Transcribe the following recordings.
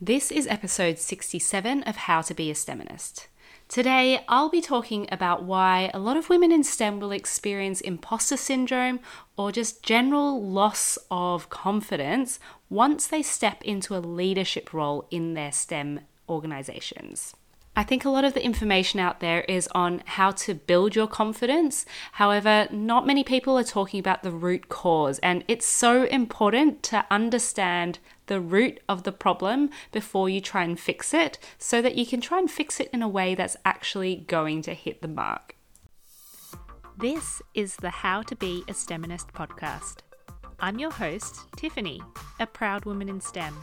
This is episode 67 of How to Be a STEMinist. Today, I'll be talking about why a lot of women in STEM will experience imposter syndrome or just general loss of confidence once they step into a leadership role in their STEM organizations. I think a lot of the information out there is on how to build your confidence. However, not many people are talking about the root cause, and it's so important to understand the root of the problem before you try and fix it so that you can try and fix it in a way that's actually going to hit the mark. This is the How to Be a STEMinist podcast. I'm your host, Tiffany, a proud woman in STEM.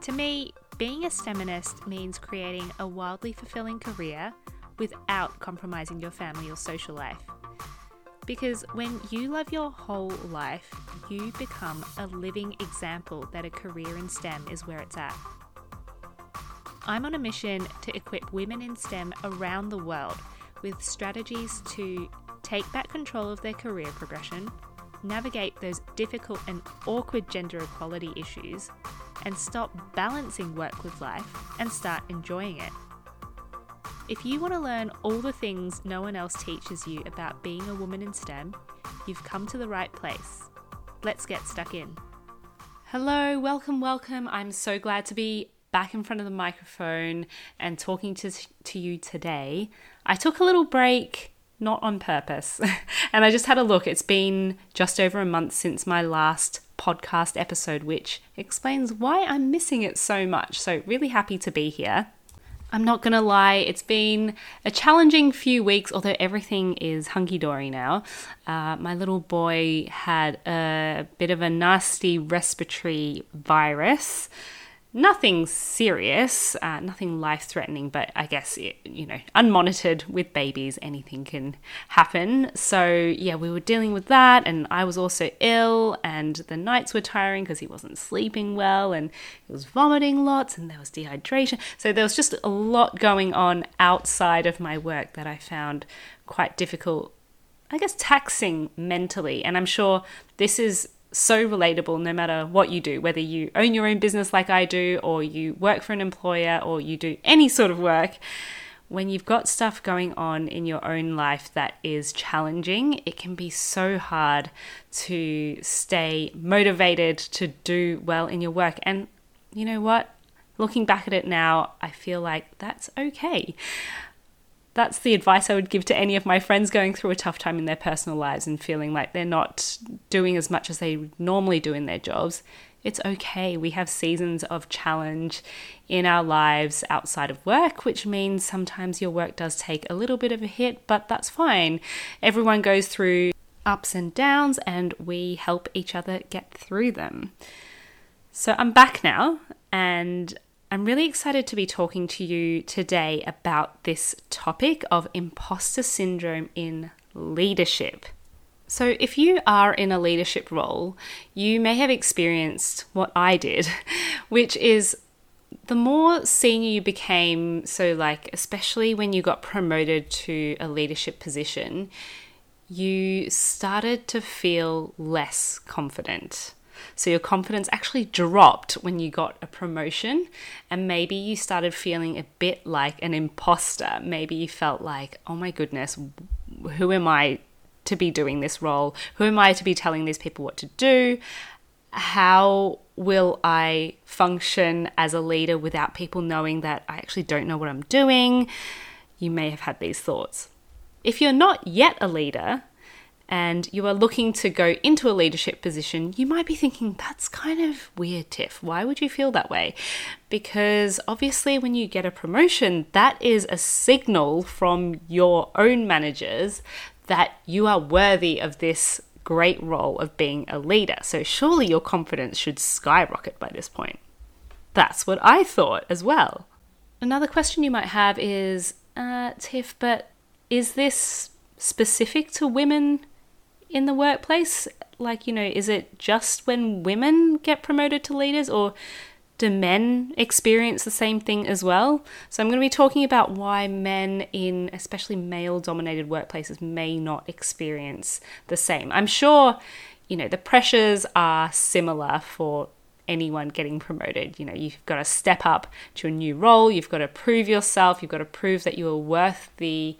To me, being a STEMinist means creating a wildly fulfilling career without compromising your family or social life. Because when you love your whole life, you become a living example that a career in STEM is where it's at. I'm on a mission to equip women in STEM around the world with strategies to take back control of their career progression, navigate those difficult and awkward gender equality issues, and stop balancing work with life and start enjoying it. If you want to learn all the things no one else teaches you about being a woman in STEM, you've come to the right place. Let's get stuck in. Hello, welcome, welcome. I'm so glad to be back in front of the microphone and talking to, to you today. I took a little break, not on purpose, and I just had a look. It's been just over a month since my last podcast episode, which explains why I'm missing it so much. So, really happy to be here. I'm not gonna lie, it's been a challenging few weeks, although everything is hunky dory now. Uh, my little boy had a bit of a nasty respiratory virus nothing serious, uh, nothing life threatening, but I guess, it, you know, unmonitored with babies, anything can happen. So, yeah, we were dealing with that, and I was also ill, and the nights were tiring because he wasn't sleeping well, and he was vomiting lots, and there was dehydration. So, there was just a lot going on outside of my work that I found quite difficult. I guess taxing mentally, and I'm sure this is so relatable no matter what you do, whether you own your own business like I do, or you work for an employer, or you do any sort of work. When you've got stuff going on in your own life that is challenging, it can be so hard to stay motivated to do well in your work. And you know what? Looking back at it now, I feel like that's okay that's the advice I would give to any of my friends going through a tough time in their personal lives and feeling like they're not doing as much as they normally do in their jobs. It's okay. We have seasons of challenge in our lives outside of work, which means sometimes your work does take a little bit of a hit, but that's fine. Everyone goes through ups and downs, and we help each other get through them. So I'm back now, and I'm really excited to be talking to you today about this topic of imposter syndrome in leadership. So, if you are in a leadership role, you may have experienced what I did, which is the more senior you became, so like, especially when you got promoted to a leadership position, you started to feel less confident. So your confidence actually dropped when you got a promotion, and maybe you started feeling a bit like an imposter. Maybe you felt like, oh my goodness, who am I to be doing this role? Who am I to be telling these people what to do? How will I function as a leader without people knowing that I actually don't know what I'm doing? You may have had these thoughts. If you're not yet a leader, and you are looking to go into a leadership position, you might be thinking, that's kind of weird, Tiff. Why would you feel that way? Because obviously, when you get a promotion, that is a signal from your own managers that you are worthy of this great role of being a leader. So, surely your confidence should skyrocket by this point. That's what I thought as well. Another question you might have is, uh, Tiff, but is this specific to women in the workplace? Like, you know, is it just when women get promoted to leaders or do men experience the same thing as well? So, I'm going to be talking about why men in especially male dominated workplaces may not experience the same. I'm sure, you know, the pressures are similar for anyone getting promoted. You know, you've got to step up to a new role, you've got to prove yourself, you've got to prove that you are worth the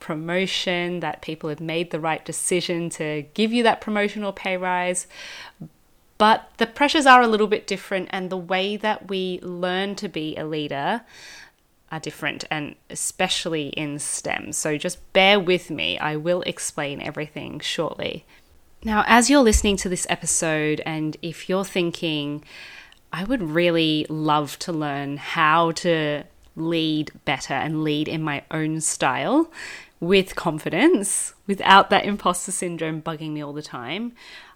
promotion, that people have made the right decision to give you that promotion or pay rise. But the pressures are a little bit different, and the way that we learn to be a leader are different, and especially in STEM. So just bear with me, I will explain everything shortly. Now, as you're listening to this episode, and if you're thinking, I would really love to learn how to lead better and lead in my own style with confidence without that imposter syndrome bugging me all the time.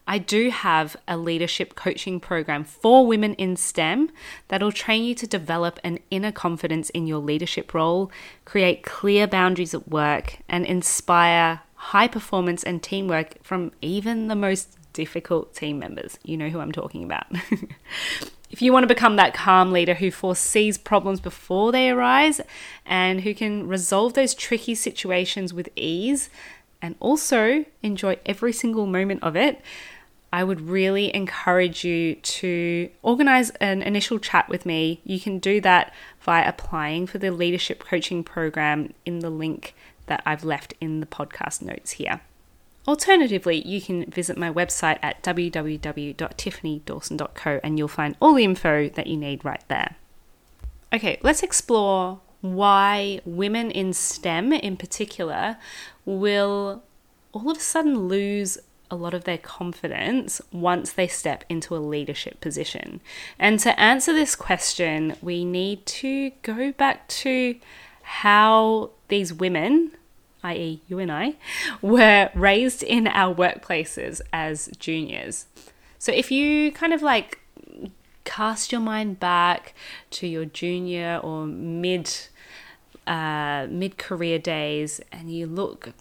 I do have a leadership coaching program for women in STEM that'll train you to develop an inner confidence in your leadership role, create clear boundaries at work, and inspire high performance and teamwork from even the most difficult team members. You know who I'm talking about. if you want to become that calm leader who foresees problems before they arise and who can resolve those tricky situations with ease and also enjoy every single moment of it, I would really encourage you to organize an initial chat with me. You can do that via applying for the leadership coaching program in the link that I've left in the podcast notes here. Alternatively, you can visit my website at www.tiffanydawson.co and you'll find all the info that you need right there. Okay, let's explore why women in STEM in particular will all of a sudden lose a lot of their confidence once they step into a leadership position. And to answer this question, we need to go back to how these women, i.e., you and I, were raised in our workplaces as juniors. So if you kind of like cast your mind back to your junior or mid uh, mid career days and you look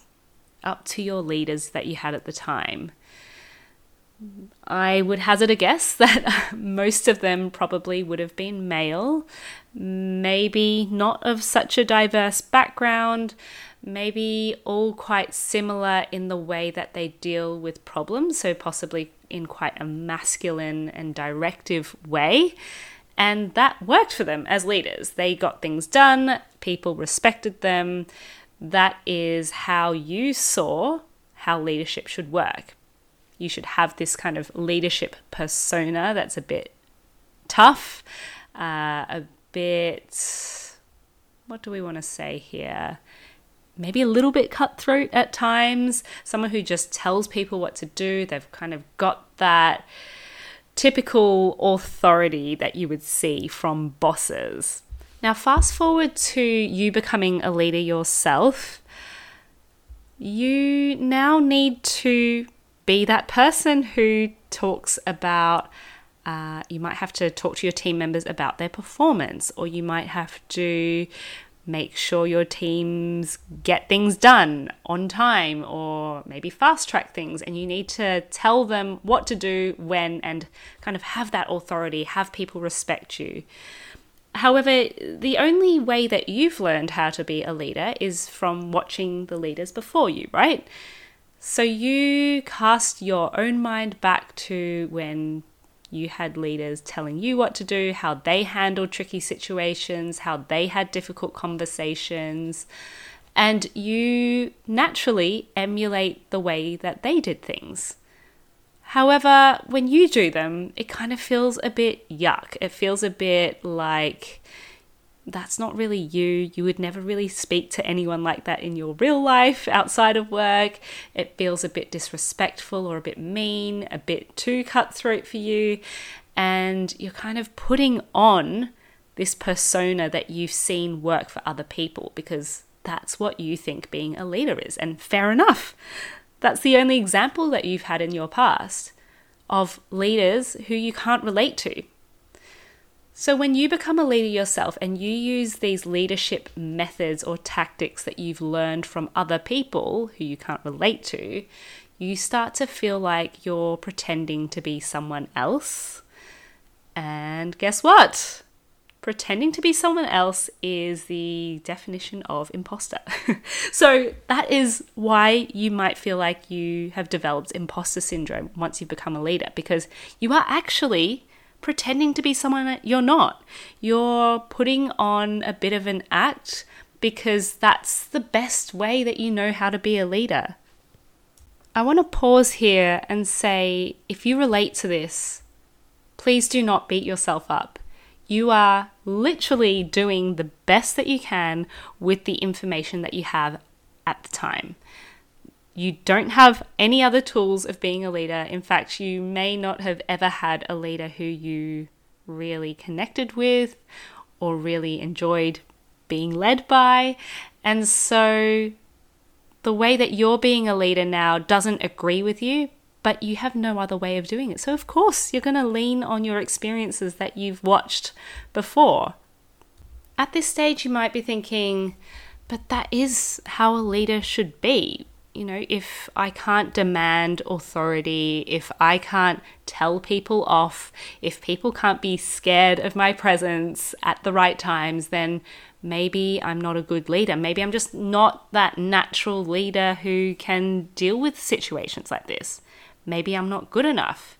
up to your leaders that you had at the time. I would hazard a guess that most of them probably would have been male, maybe not of such a diverse background, maybe all quite similar in the way that they deal with problems, so possibly in quite a masculine and directive way. And that worked for them as leaders. They got things done, people respected them, that is how you saw how leadership should work. You should have this kind of leadership persona that's a bit tough, uh, a bit, what do we want to say here? Maybe a little bit cutthroat at times, someone who just tells people what to do. They've kind of got that typical authority that you would see from bosses. Now, fast forward to you becoming a leader yourself. You now need to be that person who talks about. Uh, you might have to talk to your team members about their performance, or you might have to make sure your teams get things done on time or maybe fast track things and you need to tell them what to do when and kind of have that authority have people respect you However, the only way that you've learned how to be a leader is from watching the leaders before you, right? So you cast your own mind back to when you had leaders telling you what to do, how they handled tricky situations, how they had difficult conversations, and you naturally emulate the way that they did things. However, when you do them, it kind of feels a bit yuck. It feels a bit like that's not really you. You would never really speak to anyone like that in your real life outside of work. It feels a bit disrespectful or a bit mean, a bit too cutthroat for you. And you're kind of putting on this persona that you've seen work for other people because that's what you think being a leader is. And fair enough. That's the only example that you've had in your past of leaders who you can't relate to. So, when you become a leader yourself and you use these leadership methods or tactics that you've learned from other people who you can't relate to, you start to feel like you're pretending to be someone else. And guess what? pretending to be someone else is the definition of imposter. so that is why you might feel like you have developed imposter syndrome once you become a leader because you are actually pretending to be someone you're not. You're putting on a bit of an act because that's the best way that you know how to be a leader. I want to pause here and say if you relate to this, please do not beat yourself up. You are literally doing the best that you can with the information that you have at the time. You don't have any other tools of being a leader. In fact, you may not have ever had a leader who you really connected with or really enjoyed being led by. And so the way that you're being a leader now doesn't agree with you, but you have no other way of doing it. So, of course, you're going to lean on your experiences that you've watched before. At this stage, you might be thinking, but that is how a leader should be. You know, if I can't demand authority, if I can't tell people off, if people can't be scared of my presence at the right times, then maybe I'm not a good leader. Maybe I'm just not that natural leader who can deal with situations like this. Maybe I'm not good enough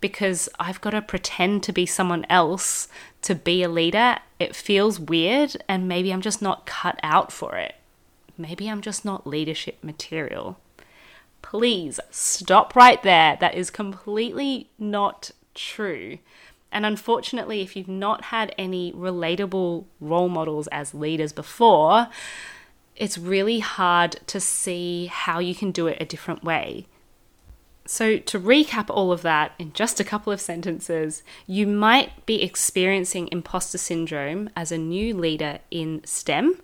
because I've got to pretend to be someone else to be a leader. It feels weird, and maybe I'm just not cut out for it. Maybe I'm just not leadership material. Please stop right there. That is completely not true. And unfortunately, if you've not had any relatable role models as leaders before, it's really hard to see how you can do it a different way. So, to recap all of that in just a couple of sentences, you might be experiencing imposter syndrome as a new leader in STEM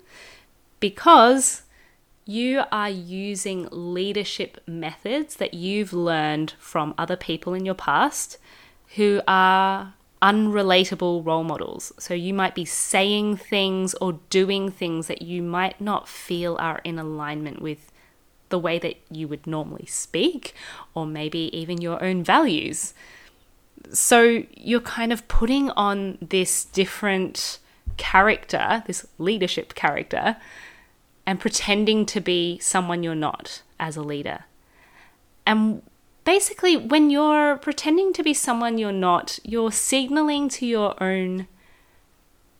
because you are using leadership methods that you've learned from other people in your past who are unrelatable role models. So you might be saying things or doing things that you might not feel are in alignment with the way that you would normally speak, or maybe even your own values. So you're kind of putting on this different character, this leadership character, and pretending to be someone you're not as a leader. And basically, when you're pretending to be someone you're not, you're signaling to your own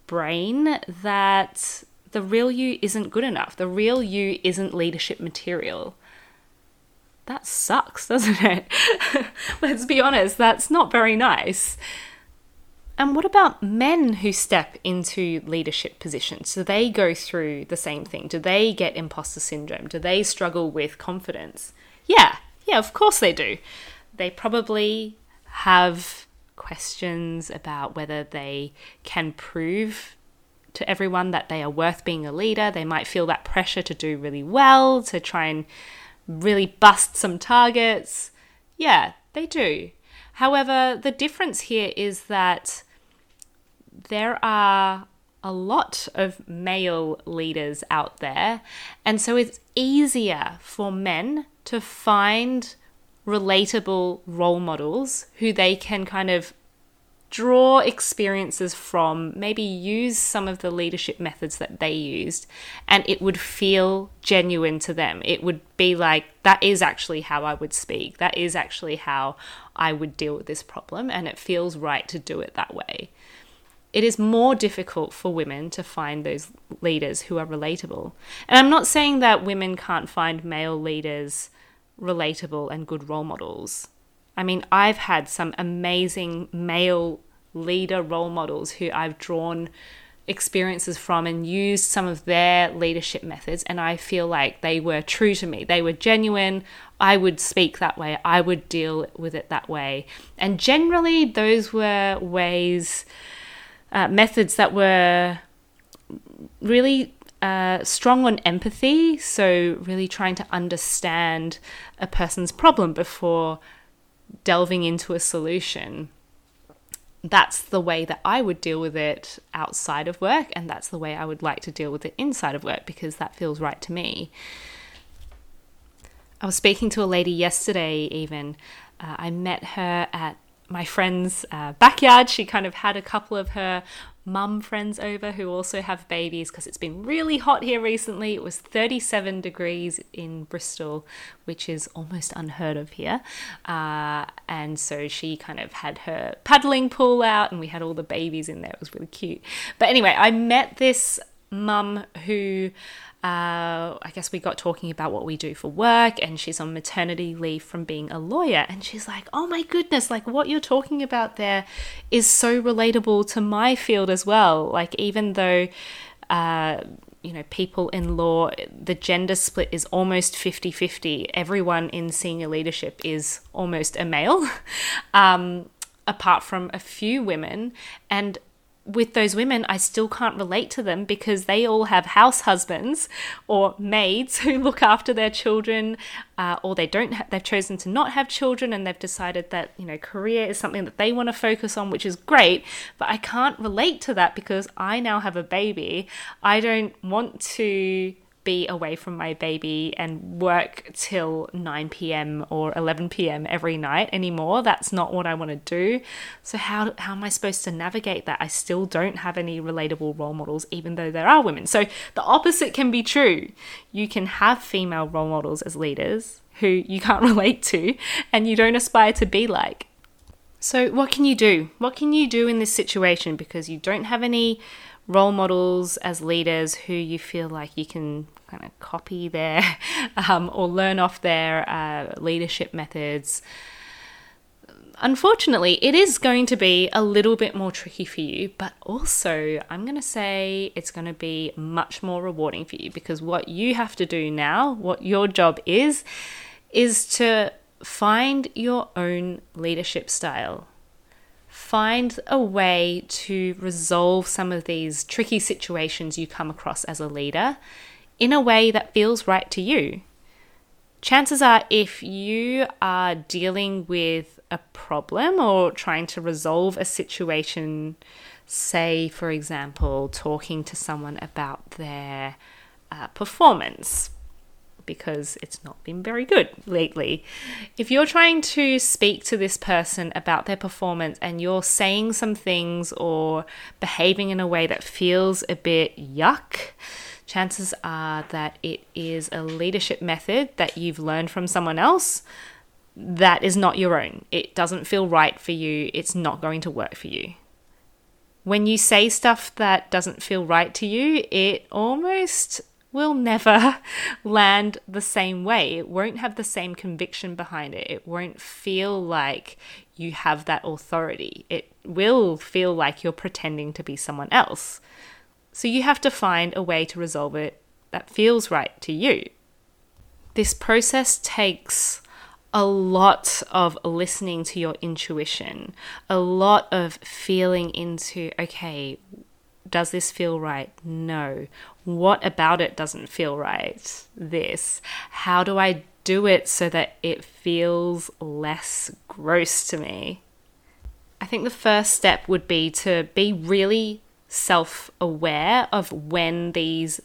brain that the real you isn't good enough. The real you isn't leadership material. That sucks, doesn't it? Let's be honest, that's not very nice. And what about men who step into leadership positions? Do they go through the same thing? Do they get imposter syndrome? Do they struggle with confidence? Yeah, yeah, of course they do. They probably have questions about whether they can prove to everyone that they are worth being a leader. They might feel that pressure to do really well, to try and really bust some targets. Yeah, they do. However, the difference here is that there are a lot of male leaders out there, and so it's easier for men to find relatable role models who they can kind of draw experiences from, maybe use some of the leadership methods that they used, and it would feel genuine to them. It would be like, that is actually how I would speak. That is actually how I would deal with this problem, and it feels right to do it that way. It is more difficult for women to find those leaders who are relatable. And I'm not saying that women can't find male leaders relatable and good role models. I mean, I've had some amazing male leader role models who I've drawn experiences from and used some of their leadership methods, and I feel like they were true to me. They were genuine. I would speak that way, I would deal with it that way. And generally, those were ways, uh, methods that were really uh, strong on empathy, so really trying to understand a person's problem before delving into a solution. That's the way that I would deal with it outside of work, and that's the way I would like to deal with it inside of work because that feels right to me. I was speaking to a lady yesterday, even. Uh, I met her at my friend's uh, backyard. She kind of had a couple of her mum friends over who also have babies because it's been really hot here recently. It was 37 degrees in Bristol, which is almost unheard of here. Uh, and so she kind of had her paddling pool out and we had all the babies in there. It was really cute. But anyway, I met this mum who uh, I guess we got talking about what we do for work, and she's on maternity leave from being a lawyer. And she's like, Oh my goodness, like what you're talking about there is so relatable to my field as well. Like, even though, uh, you know, people in law, the gender split is almost 50 50. Everyone in senior leadership is almost a male, um, apart from a few women. And with those women, I still can't relate to them because they all have house husbands or maids who look after their children, uh, or they don't. Ha- they've chosen to not have children, and they've decided that you know career is something that they want to focus on, which is great. But I can't relate to that because I now have a baby. I don't want to be away from my baby and work till 9 p.m. or 11 p.m. every night anymore. That's not what I want to do. So, how, how am I supposed to navigate that? I still don't have any relatable role models, even though there are women. So, the opposite can be true. You can have female role models as leaders who you can't relate to and you don't aspire to be like. So, what can you do? What can you do in this situation because you don't have any role models as leaders who you feel like you can kind of copy their um, or learn off their uh, leadership methods. Unfortunately, it is going to be a little bit more tricky for you, but also I'm going to say it's going to be much more rewarding for you because what you have to do now, what your job is, is to find your own leadership style. Find a way to resolve some of these tricky situations you come across as a leader in a way that feels right to you. Chances are, if you are dealing with a problem or trying to resolve a situation, say, for example, talking to someone about their uh, performance, because it's not been very good lately. If you're trying to speak to this person about their performance and you're saying some things or behaving in a way that feels a bit yuck, chances are that it is a leadership method that you've learned from someone else that is not your own. It doesn't feel right for you, it's not going to work for you. When you say stuff that doesn't feel right to you, it almost will never land the same way. It won't have the same conviction behind it. It won't feel like you have that authority. It will feel like you're pretending to be someone else. So you have to find a way to resolve it that feels right to you. This process takes a lot of listening to your intuition, a lot of feeling into, okay, does this feel right? No. What about it doesn't feel right? This. How do I do it so that it feels less gross to me? I think the first step would be to be really self aware of when these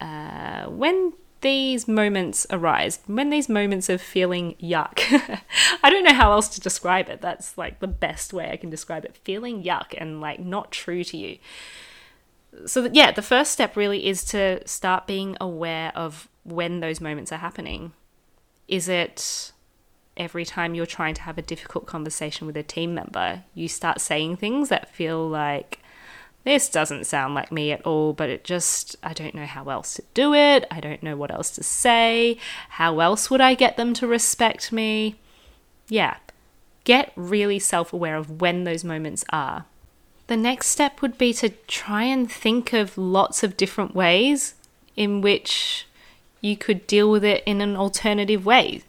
uh, when these moments arise, when these moments of feeling yuck. I don't know how else to describe it. That's like the best way I can describe it. Feeling yuck and like not true to you. So, that, yeah, the first step really is to start being aware of when those moments are happening. Is it every time you're trying to have a difficult conversation with a team member, you start saying things that feel like, this doesn't sound like me at all, but it just, I don't know how else to do it. I don't know what else to say. How else would I get them to respect me? Yeah, get really self aware of when those moments are. The next step would be to try and think of lots of different ways in which you could deal with it in an alternative way.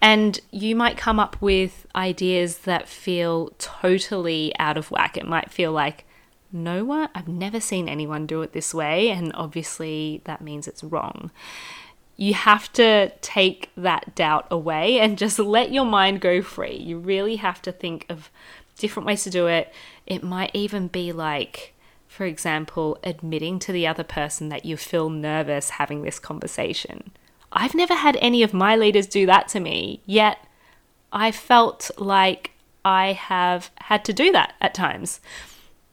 And you might come up with ideas that feel totally out of whack. It might feel like, no one, I've never seen anyone do it this way, and obviously that means it's wrong. You have to take that doubt away and just let your mind go free. You really have to think of different ways to do it. It might even be like, for example, admitting to the other person that you feel nervous having this conversation. I've never had any of my leaders do that to me, yet I felt like I have had to do that at times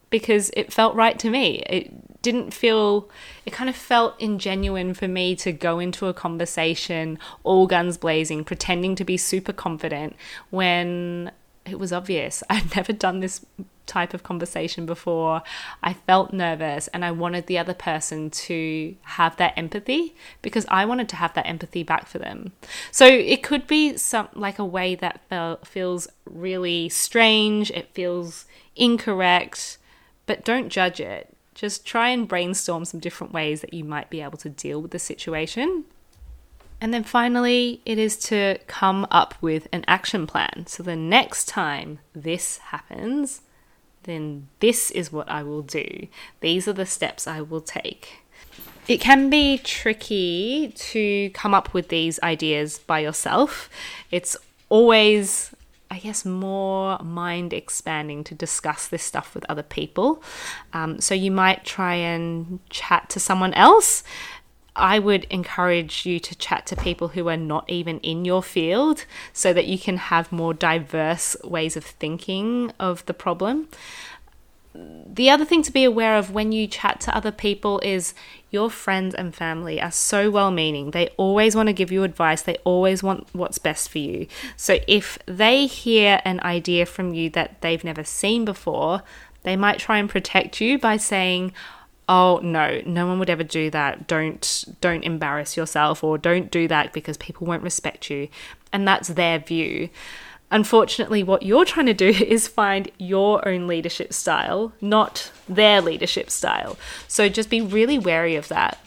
because it felt right to me. It didn't feel, it kind of felt ingenuine for me to go into a conversation all guns blazing, pretending to be super confident when it was obvious. I'd never done this type of conversation before. I felt nervous and I wanted the other person to have that empathy because I wanted to have that empathy back for them. So it could be some like a way that felt, feels really strange, it feels incorrect, but don't judge it. Just try and brainstorm some different ways that you might be able to deal with the situation. And then finally, it is to come up with an action plan. So the next time this happens, then this is what I will do. These are the steps I will take. It can be tricky to come up with these ideas by yourself. It's always, I guess, more mind expanding to discuss this stuff with other people. Um, so you might try and chat to someone else I would encourage you to chat to people who are not even in your field so that you can have more diverse ways of thinking of the problem. The other thing to be aware of when you chat to other people is your friends and family are so well meaning. They always want to give you advice, they always want what's best for you. So if they hear an idea from you that they've never seen before, they might try and protect you by saying, oh no no one would ever do that don't don't embarrass yourself or don't do that because people won't respect you and that's their view unfortunately what you're trying to do is find your own leadership style not their leadership style. So just be really wary of that.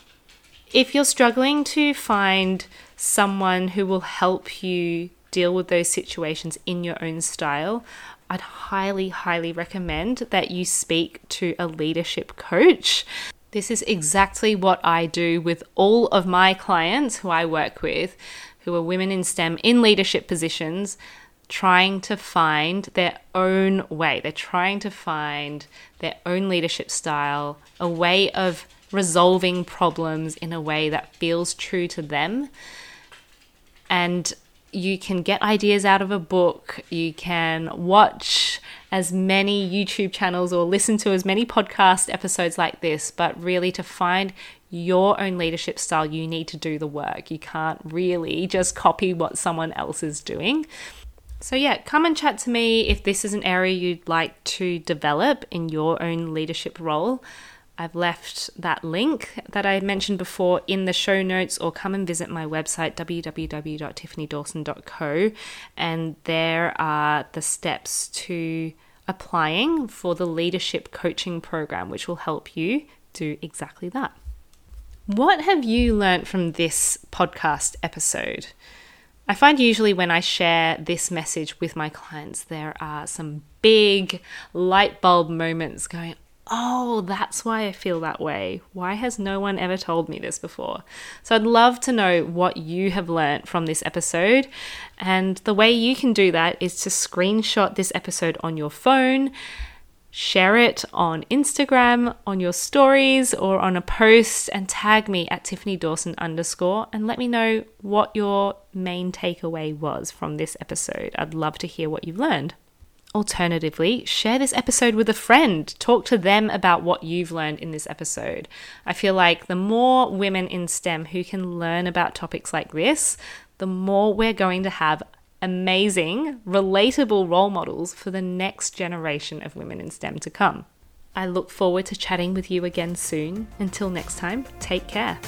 If you're struggling to find someone who will help you deal with those situations in your own style I'd highly, highly recommend that you speak to a leadership coach. This is exactly what I do with all of my clients who I work with, who are women in STEM in leadership positions, trying to find their own way. They're trying to find their own leadership style, a way of resolving problems in a way that feels true to them. And you can get ideas out of a book, you can watch as many YouTube channels or listen to as many podcast episodes like this, but really to find your own leadership style, you need to do the work. You can't really just copy what someone else is doing. So, yeah, come and chat to me if this is an area you'd like to develop in your own leadership role. I've left that link that I mentioned before in the show notes, or come and visit my website, www.tiffanydawson.co, and there are the steps to applying for the leadership coaching program, which will help you do exactly that. What have you learned from this podcast episode? I find usually when I share this message with my clients, there are some big light bulb moments going, oh, that's why I feel that way. Why has no one ever told me this before? So I'd love to know what you have learnt from this episode. And the way you can do that is to screenshot this episode on your phone, share it on Instagram, on your stories, or on a post, and tag me at Tiffany Dawson underscore and let me know what your main takeaway was from this episode. I'd love to hear what you've learned. Alternatively, share this episode with a friend. Talk to them about what you've learned in this episode. I feel like the more women in STEM who can learn about topics like this, the more we're going to have amazing, relatable role models for the next generation of women in STEM to come. I look forward to chatting with you again soon. Until next time, take care.